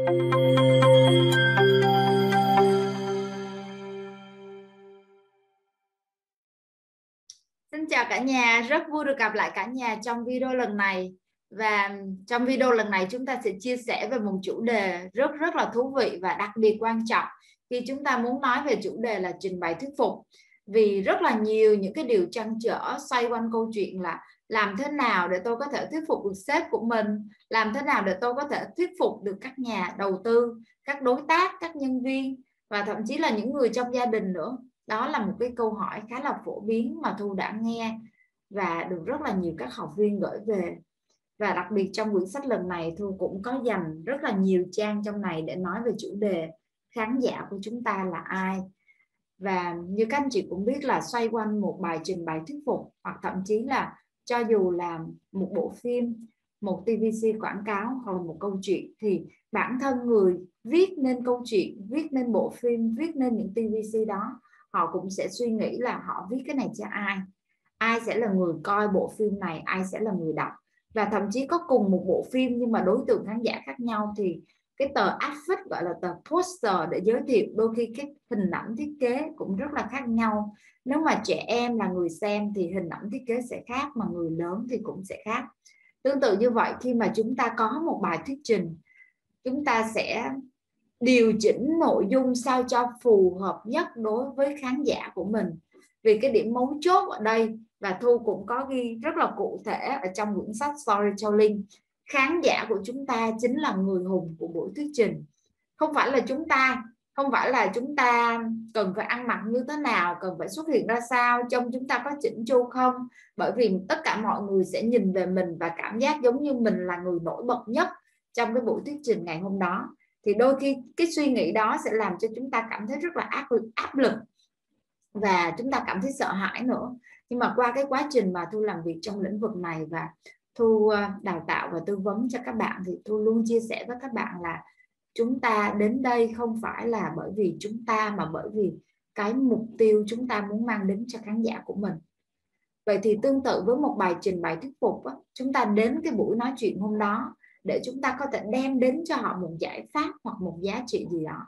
Xin chào cả nhà, rất vui được gặp lại cả nhà trong video lần này. Và trong video lần này chúng ta sẽ chia sẻ về một chủ đề rất rất là thú vị và đặc biệt quan trọng khi chúng ta muốn nói về chủ đề là trình bày thuyết phục. Vì rất là nhiều những cái điều trăn trở xoay quanh câu chuyện là làm thế nào để tôi có thể thuyết phục được sếp của mình? Làm thế nào để tôi có thể thuyết phục được các nhà đầu tư, các đối tác, các nhân viên, và thậm chí là những người trong gia đình nữa? Đó là một cái câu hỏi khá là phổ biến mà thu đã nghe và được rất là nhiều các học viên gửi về. Và đặc biệt trong quyển sách lần này, thu cũng có dành rất là nhiều trang trong này để nói về chủ đề khán giả của chúng ta là ai. Và như các anh chị cũng biết là xoay quanh một bài trình bày thuyết phục hoặc thậm chí là cho dù là một bộ phim, một tvc quảng cáo hoặc là một câu chuyện, thì bản thân người viết nên câu chuyện, viết nên bộ phim, viết nên những tvc đó, họ cũng sẽ suy nghĩ là họ viết cái này cho ai? Ai sẽ là người coi bộ phim này? Ai sẽ là người đọc? Và thậm chí có cùng một bộ phim nhưng mà đối tượng khán giả khác nhau thì cái tờ advert gọi là tờ poster để giới thiệu đôi khi cái hình ảnh thiết kế cũng rất là khác nhau. Nếu mà trẻ em là người xem thì hình ảnh thiết kế sẽ khác, mà người lớn thì cũng sẽ khác. Tương tự như vậy, khi mà chúng ta có một bài thuyết trình, chúng ta sẽ điều chỉnh nội dung sao cho phù hợp nhất đối với khán giả của mình. Vì cái điểm mấu chốt ở đây và thu cũng có ghi rất là cụ thể ở trong quyển sách storytelling khán giả của chúng ta chính là người hùng của buổi thuyết trình. Không phải là chúng ta, không phải là chúng ta cần phải ăn mặc như thế nào, cần phải xuất hiện ra sao trong chúng ta có chỉnh chu không? Bởi vì tất cả mọi người sẽ nhìn về mình và cảm giác giống như mình là người nổi bật nhất trong cái buổi thuyết trình ngày hôm đó. Thì đôi khi cái suy nghĩ đó sẽ làm cho chúng ta cảm thấy rất là áp lực áp lực và chúng ta cảm thấy sợ hãi nữa. Nhưng mà qua cái quá trình mà thu làm việc trong lĩnh vực này và thu à, đào tạo và tư vấn cho các bạn thì thu luôn chia sẻ với các bạn là chúng ta đến đây không phải là bởi vì chúng ta mà bởi vì cái mục tiêu chúng ta muốn mang đến cho khán giả của mình. Vậy thì tương tự với một bài trình bày thuyết phục á, chúng ta đến cái buổi nói chuyện hôm đó để chúng ta có thể đem đến cho họ một giải pháp hoặc một giá trị gì đó.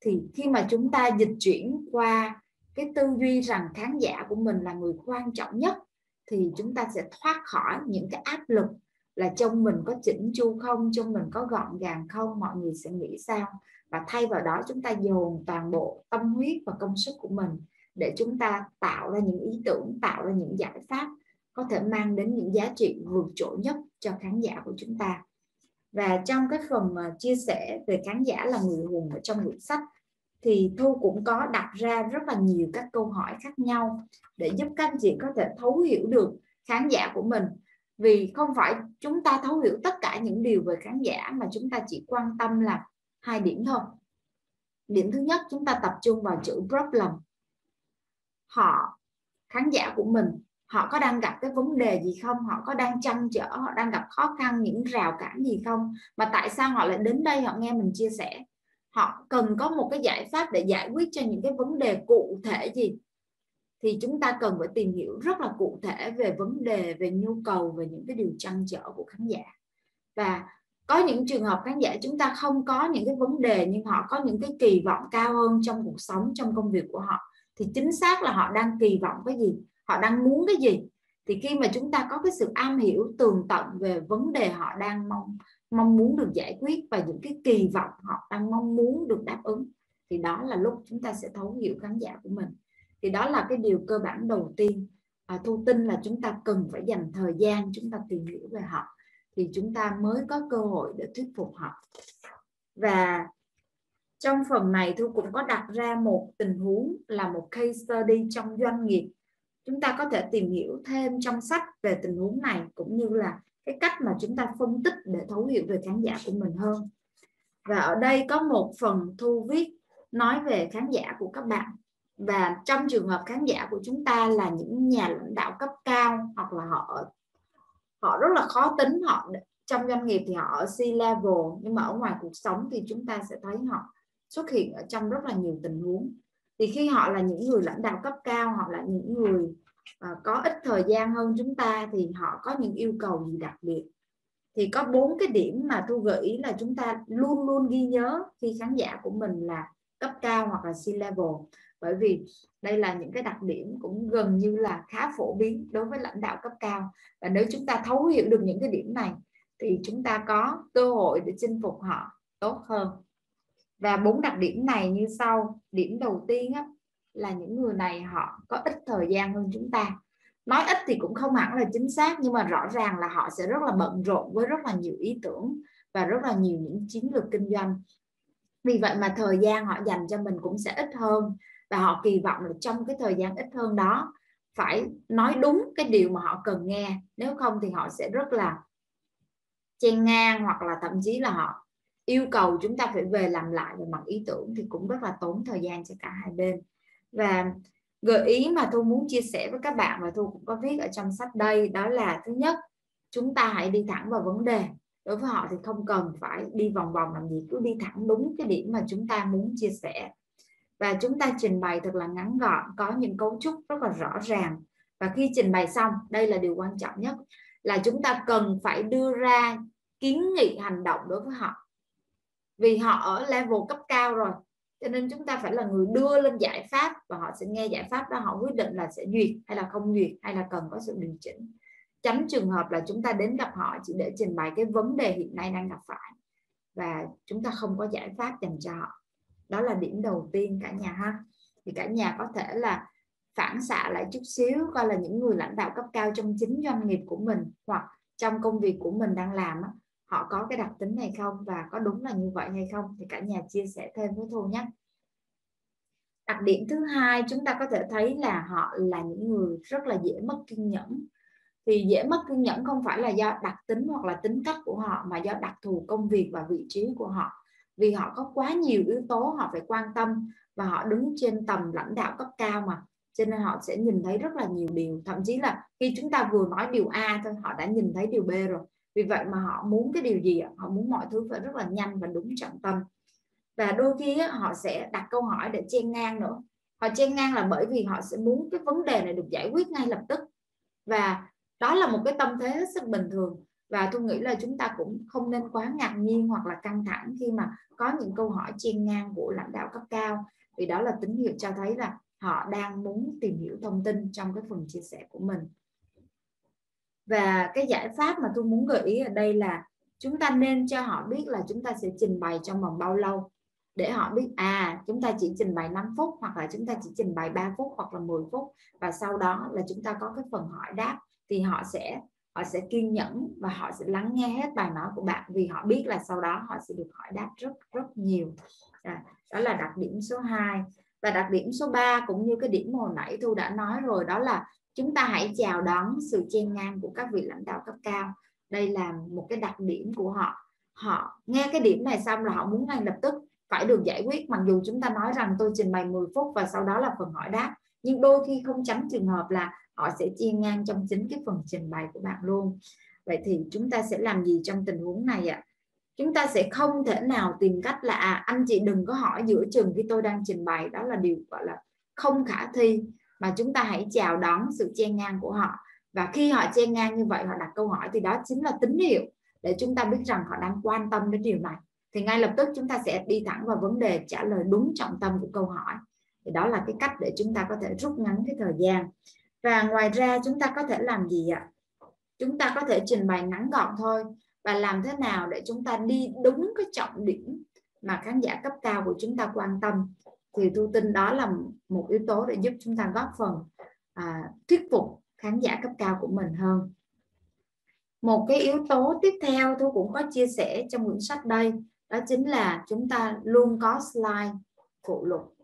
Thì khi mà chúng ta dịch chuyển qua cái tư duy rằng khán giả của mình là người quan trọng nhất thì chúng ta sẽ thoát khỏi những cái áp lực là trong mình có chỉnh chu không, trong mình có gọn gàng không, mọi người sẽ nghĩ sao? Và thay vào đó chúng ta dồn toàn bộ tâm huyết và công sức của mình để chúng ta tạo ra những ý tưởng, tạo ra những giải pháp có thể mang đến những giá trị vượt trội nhất cho khán giả của chúng ta. Và trong cái phần à, chia sẻ về khán giả là người hùng ở trong quyển sách thì thu cũng có đặt ra rất là nhiều các câu hỏi khác nhau để giúp các anh chị có thể thấu hiểu được khán giả của mình. Vì không phải chúng ta thấu hiểu tất cả những điều về khán giả mà chúng ta chỉ quan tâm là hai điểm thôi. Điểm thứ nhất, chúng ta tập trung vào chữ problem. Họ, khán giả của mình, họ có đang gặp cái vấn đề gì không? Họ có đang chăn trở, họ đang gặp khó khăn, những rào cản gì không? Mà tại sao họ lại đến đây? Họ nghe mình chia sẻ họ cần có một cái giải pháp để giải quyết cho những cái vấn đề cụ thể gì? Thì chúng ta cần phải tìm hiểu rất là cụ thể về vấn đề, về nhu cầu, về những cái điều trăn trở của khán giả. Và có những trường hợp khán giả chúng ta không có những cái vấn đề, nhưng họ có những cái kỳ vọng cao hơn trong cuộc sống, trong công việc của họ, thì chính xác là họ đang kỳ vọng cái gì? Họ đang muốn cái gì? Thì khi mà chúng ta có cái sự am hiểu, tường tận về vấn đề họ đang mong mong muốn được giải quyết và những cái kỳ vọng họ đang mong muốn được đáp ứng thì đó là lúc chúng ta sẽ thấu hiểu khán giả của mình. Thì đó là cái điều cơ bản đầu tiên. À, thu tin là chúng ta cần phải dành thời gian chúng ta tìm hiểu về họ thì chúng ta mới có cơ hội để thuyết phục họ. Và trong phần này thu cũng có đặt ra một tình huống là một case study trong doanh nghiệp. Chúng ta có thể tìm hiểu thêm trong sách về tình huống này cũng như là cái cách mà chúng ta phân tích để thấu hiểu về khán giả của mình hơn. Và ở đây có một phần thu viết nói về khán giả của các bạn. Và trong trường hợp khán giả của chúng ta là những nhà lãnh đạo cấp cao hoặc là họ họ rất là khó tính, họ, trong doanh nghiệp thì họ ở C level nhưng mà ở ngoài cuộc sống thì chúng ta sẽ thấy họ xuất hiện ở trong rất là nhiều tình huống. Thì khi họ là những người lãnh đạo cấp cao hoặc là những người uh, có ít thời gian hơn chúng ta thì họ có những yêu cầu gì đặc biệt? Thì có bốn cái điểm mà thu gợi ý là chúng ta luôn luôn ghi nhớ khi khán giả của mình là cấp cao hoặc là C level bởi vì đây là những cái đặc điểm cũng gần như là khá phổ biến đối với lãnh đạo cấp cao. Và nếu chúng ta thấu hiểu được những cái điểm này thì chúng ta có cơ hội để chinh phục họ tốt hơn. Và bốn đặc điểm này như sau. Điểm đầu tiên á, là những người này họ có ít thời gian hơn chúng ta. Nói ít thì cũng không hẳn là chính xác, nhưng mà rõ ràng là họ sẽ rất là bận rộn với rất là nhiều ý tưởng và rất là nhiều những chiến lược kinh doanh. Vì vậy mà thời gian họ dành cho mình cũng sẽ ít hơn và họ kỳ vọng là trong cái thời gian ít hơn đó, phải nói đúng cái điều mà họ cần nghe. Nếu không thì họ sẽ rất là chen ngang hoặc là thậm chí là họ yêu cầu chúng ta phải về làm lại về mặt ý tưởng thì cũng rất là tốn thời gian cho cả hai bên và gợi ý mà thu muốn chia sẻ với các bạn và thu cũng có viết ở trong sách đây, đó là thứ nhất, chúng ta hãy đi thẳng vào vấn đề. Đối với họ thì không cần phải đi vòng vòng làm gì, cứ đi thẳng đúng cái điểm mà chúng ta muốn chia sẻ. Và chúng ta trình bày thật là ngắn gọn, có những cấu trúc rất là rõ ràng. Và khi trình bày xong, đây là điều quan trọng nhất, là chúng ta cần phải đưa ra kiến nghị hành động đối với họ. Vì họ ở level cấp cao rồi cho nên chúng ta phải là người đưa lên giải pháp và họ sẽ nghe giải pháp đó, họ quyết định là sẽ duyệt hay là không duyệt hay là cần có sự điều chỉnh. Tránh trường hợp là chúng ta đến gặp họ chỉ để trình bày cái vấn đề hiện nay đang gặp phải và chúng ta không có giải pháp dành cho họ. Đó là điểm đầu tiên cả nhà ha. Thì cả nhà có thể là phản xạ lại chút xíu, coi là những người lãnh đạo cấp cao trong chính doanh nghiệp của mình hoặc trong công việc của mình đang làm họ có cái đặc tính này không và có đúng là như vậy hay không thì cả nhà chia sẻ thêm với thu nhé. Đặc điểm thứ hai chúng ta có thể thấy là họ là những người rất là dễ mất kiên nhẫn. Thì dễ mất kiên nhẫn không phải là do đặc tính hoặc là tính cách của họ mà do đặc thù công việc và vị trí của họ. Vì họ có quá nhiều yếu tố họ phải quan tâm và họ đứng trên tầm lãnh đạo cấp cao mà. Cho nên họ sẽ nhìn thấy rất là nhiều điều. Thậm chí là khi chúng ta vừa nói điều A thôi, họ đã nhìn thấy điều B rồi vì vậy mà họ muốn cái điều gì họ muốn mọi thứ phải rất là nhanh và đúng trọng tâm. Và đôi khi họ sẽ đặt câu hỏi để chen ngang nữa. Họ chen ngang là bởi vì họ sẽ muốn cái vấn đề này được giải quyết ngay lập tức. Và đó là một cái tâm thế hết sức bình thường. Và tôi nghĩ là chúng ta cũng không nên quá ngạc nhiên hoặc là căng thẳng khi mà có những câu hỏi chen ngang của lãnh đạo cấp cao. Vì đó là tín hiệu cho thấy là họ đang muốn tìm hiểu thông tin trong cái phần chia sẻ của mình và cái giải pháp mà tôi muốn gợi ý ở đây là chúng ta nên cho họ biết là chúng ta sẽ trình bày trong vòng bao lâu. Để họ biết à chúng ta chỉ trình bày 5 phút hoặc là chúng ta chỉ trình bày 3 phút hoặc là 10 phút. Và sau đó là chúng ta có cái phần hỏi đáp thì họ sẽ họ sẽ kiên nhẫn và họ sẽ lắng nghe hết bài nói của bạn vì họ biết là sau đó họ sẽ được hỏi đáp rất rất nhiều. À, đó là đặc điểm số 2 và đặc điểm số 3 cũng như cái điểm hồi nãy thu đã nói rồi đó là chúng ta hãy chào đón sự chen ngang của các vị lãnh đạo cấp cao. Đây là một cái đặc điểm của họ. Họ nghe cái điểm này xong là họ muốn ngay lập tức phải được giải quyết. Mặc dù chúng ta nói rằng tôi trình bày 10 phút và sau đó là phần hỏi đáp. Nhưng đôi khi không tránh trường hợp là họ sẽ chia ngang trong chính cái phần trình bày của bạn luôn. Vậy thì chúng ta sẽ làm gì trong tình huống này ạ? Chúng ta sẽ không thể nào tìm cách là à, anh chị đừng có hỏi giữa chừng khi tôi đang trình bày. Đó là điều gọi là không khả thi mà chúng ta hãy chào đón sự chen ngang của họ. Và khi họ chen ngang như vậy, họ đặt câu hỏi, thì đó chính là tín hiệu để chúng ta biết rằng họ đang quan tâm đến điều này. Thì ngay lập tức chúng ta sẽ đi thẳng vào vấn đề trả lời đúng trọng tâm của câu hỏi. Thì đó là cái cách để chúng ta có thể rút ngắn cái thời gian. Và ngoài ra, chúng ta có thể làm gì ạ? Chúng ta có thể trình bày ngắn gọn thôi. Và làm thế nào để chúng ta đi đúng cái trọng điểm mà khán giả cấp cao của chúng ta quan tâm? Thì tôi tin đó là một yếu tố để giúp chúng ta góp phần à, thuyết phục khán giả cấp cao của mình hơn. Một cái yếu tố tiếp theo tôi cũng có chia sẻ trong quyển sách đây đó chính là chúng ta luôn có slide phụ lục.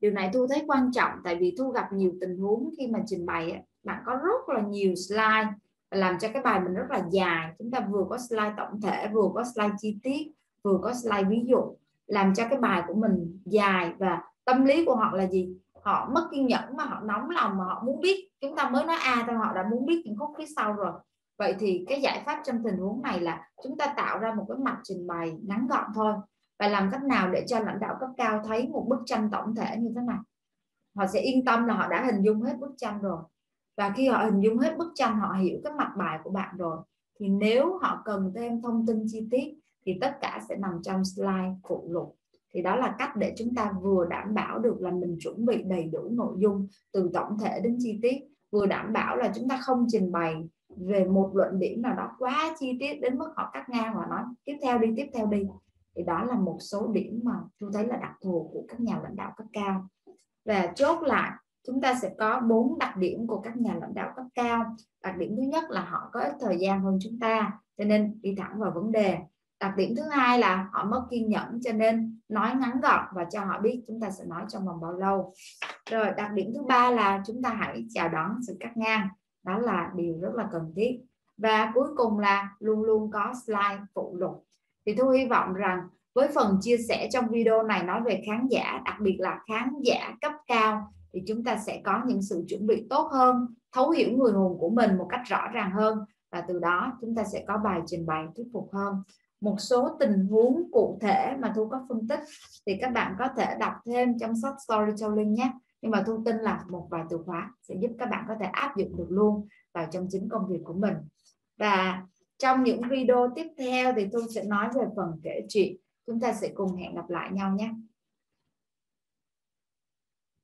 Điều này thu thấy quan trọng tại vì thu gặp nhiều tình huống khi mà trình bày bạn có rất là nhiều slide làm cho cái bài mình rất là dài. Chúng ta vừa có slide tổng thể vừa có slide chi tiết vừa có slide ví dụ làm cho cái bài của mình dài và tâm lý của họ là gì? Họ mất kiên nhẫn mà họ nóng lòng mà họ muốn biết. Chúng ta mới nói a thôi, họ đã muốn biết những khúc phía sau rồi. Vậy thì cái giải pháp trong tình huống này là chúng ta tạo ra một cái mặt trình bày ngắn gọn thôi và làm cách nào để cho lãnh đạo cấp cao thấy một bức tranh tổng thể như thế này. Họ sẽ yên tâm là họ đã hình dung hết bức tranh rồi. Và khi họ hình dung hết bức tranh, họ hiểu cái mặt bài của bạn rồi, thì nếu họ cần thêm thông tin chi tiết thì tất cả sẽ nằm trong slide phụ lục. Thì đó là cách để chúng ta vừa đảm bảo được là mình chuẩn bị đầy đủ nội dung từ tổng thể đến chi tiết, vừa đảm bảo là chúng ta không trình bày về một luận điểm nào đó quá chi tiết đến mức họ cắt ngang và nói, tiếp theo đi, tiếp theo đi. Thì đó là một số điểm mà tôi thấy là đặc thù của các nhà lãnh đạo cấp cao. Và chốt lại, chúng ta sẽ có bốn đặc điểm của các nhà lãnh đạo cấp cao. Đặc điểm thứ nhất là họ có ít thời gian hơn chúng ta, cho nên đi thẳng vào vấn đề đặc điểm thứ hai là họ mất kiên nhẫn cho nên nói ngắn gọn và cho họ biết chúng ta sẽ nói trong vòng bao lâu. Rồi, đặc điểm thứ ba là chúng ta hãy chào đón sự cắt ngang. Đó là điều rất là cần thiết. Và cuối cùng là luôn luôn có slide phụ lục. Thì tôi hy vọng rằng với phần chia sẻ trong video này nói về khán giả, đặc biệt là khán giả cấp cao, thì chúng ta sẽ có những sự chuẩn bị tốt hơn, thấu hiểu người hùng của mình một cách rõ ràng hơn. Và từ đó, chúng ta sẽ có bài trình bày thuyết phục hơn một số tình huống cụ thể mà thu có phân tích thì các bạn có thể đọc thêm trong sách storytelling nhé. Nhưng mà thu tin là một vài từ khóa sẽ giúp các bạn có thể áp dụng được luôn vào trong chính công việc của mình. Và trong những video tiếp theo thì tôi sẽ nói về phần kể chuyện. Chúng ta sẽ cùng hẹn gặp lại nhau nhé.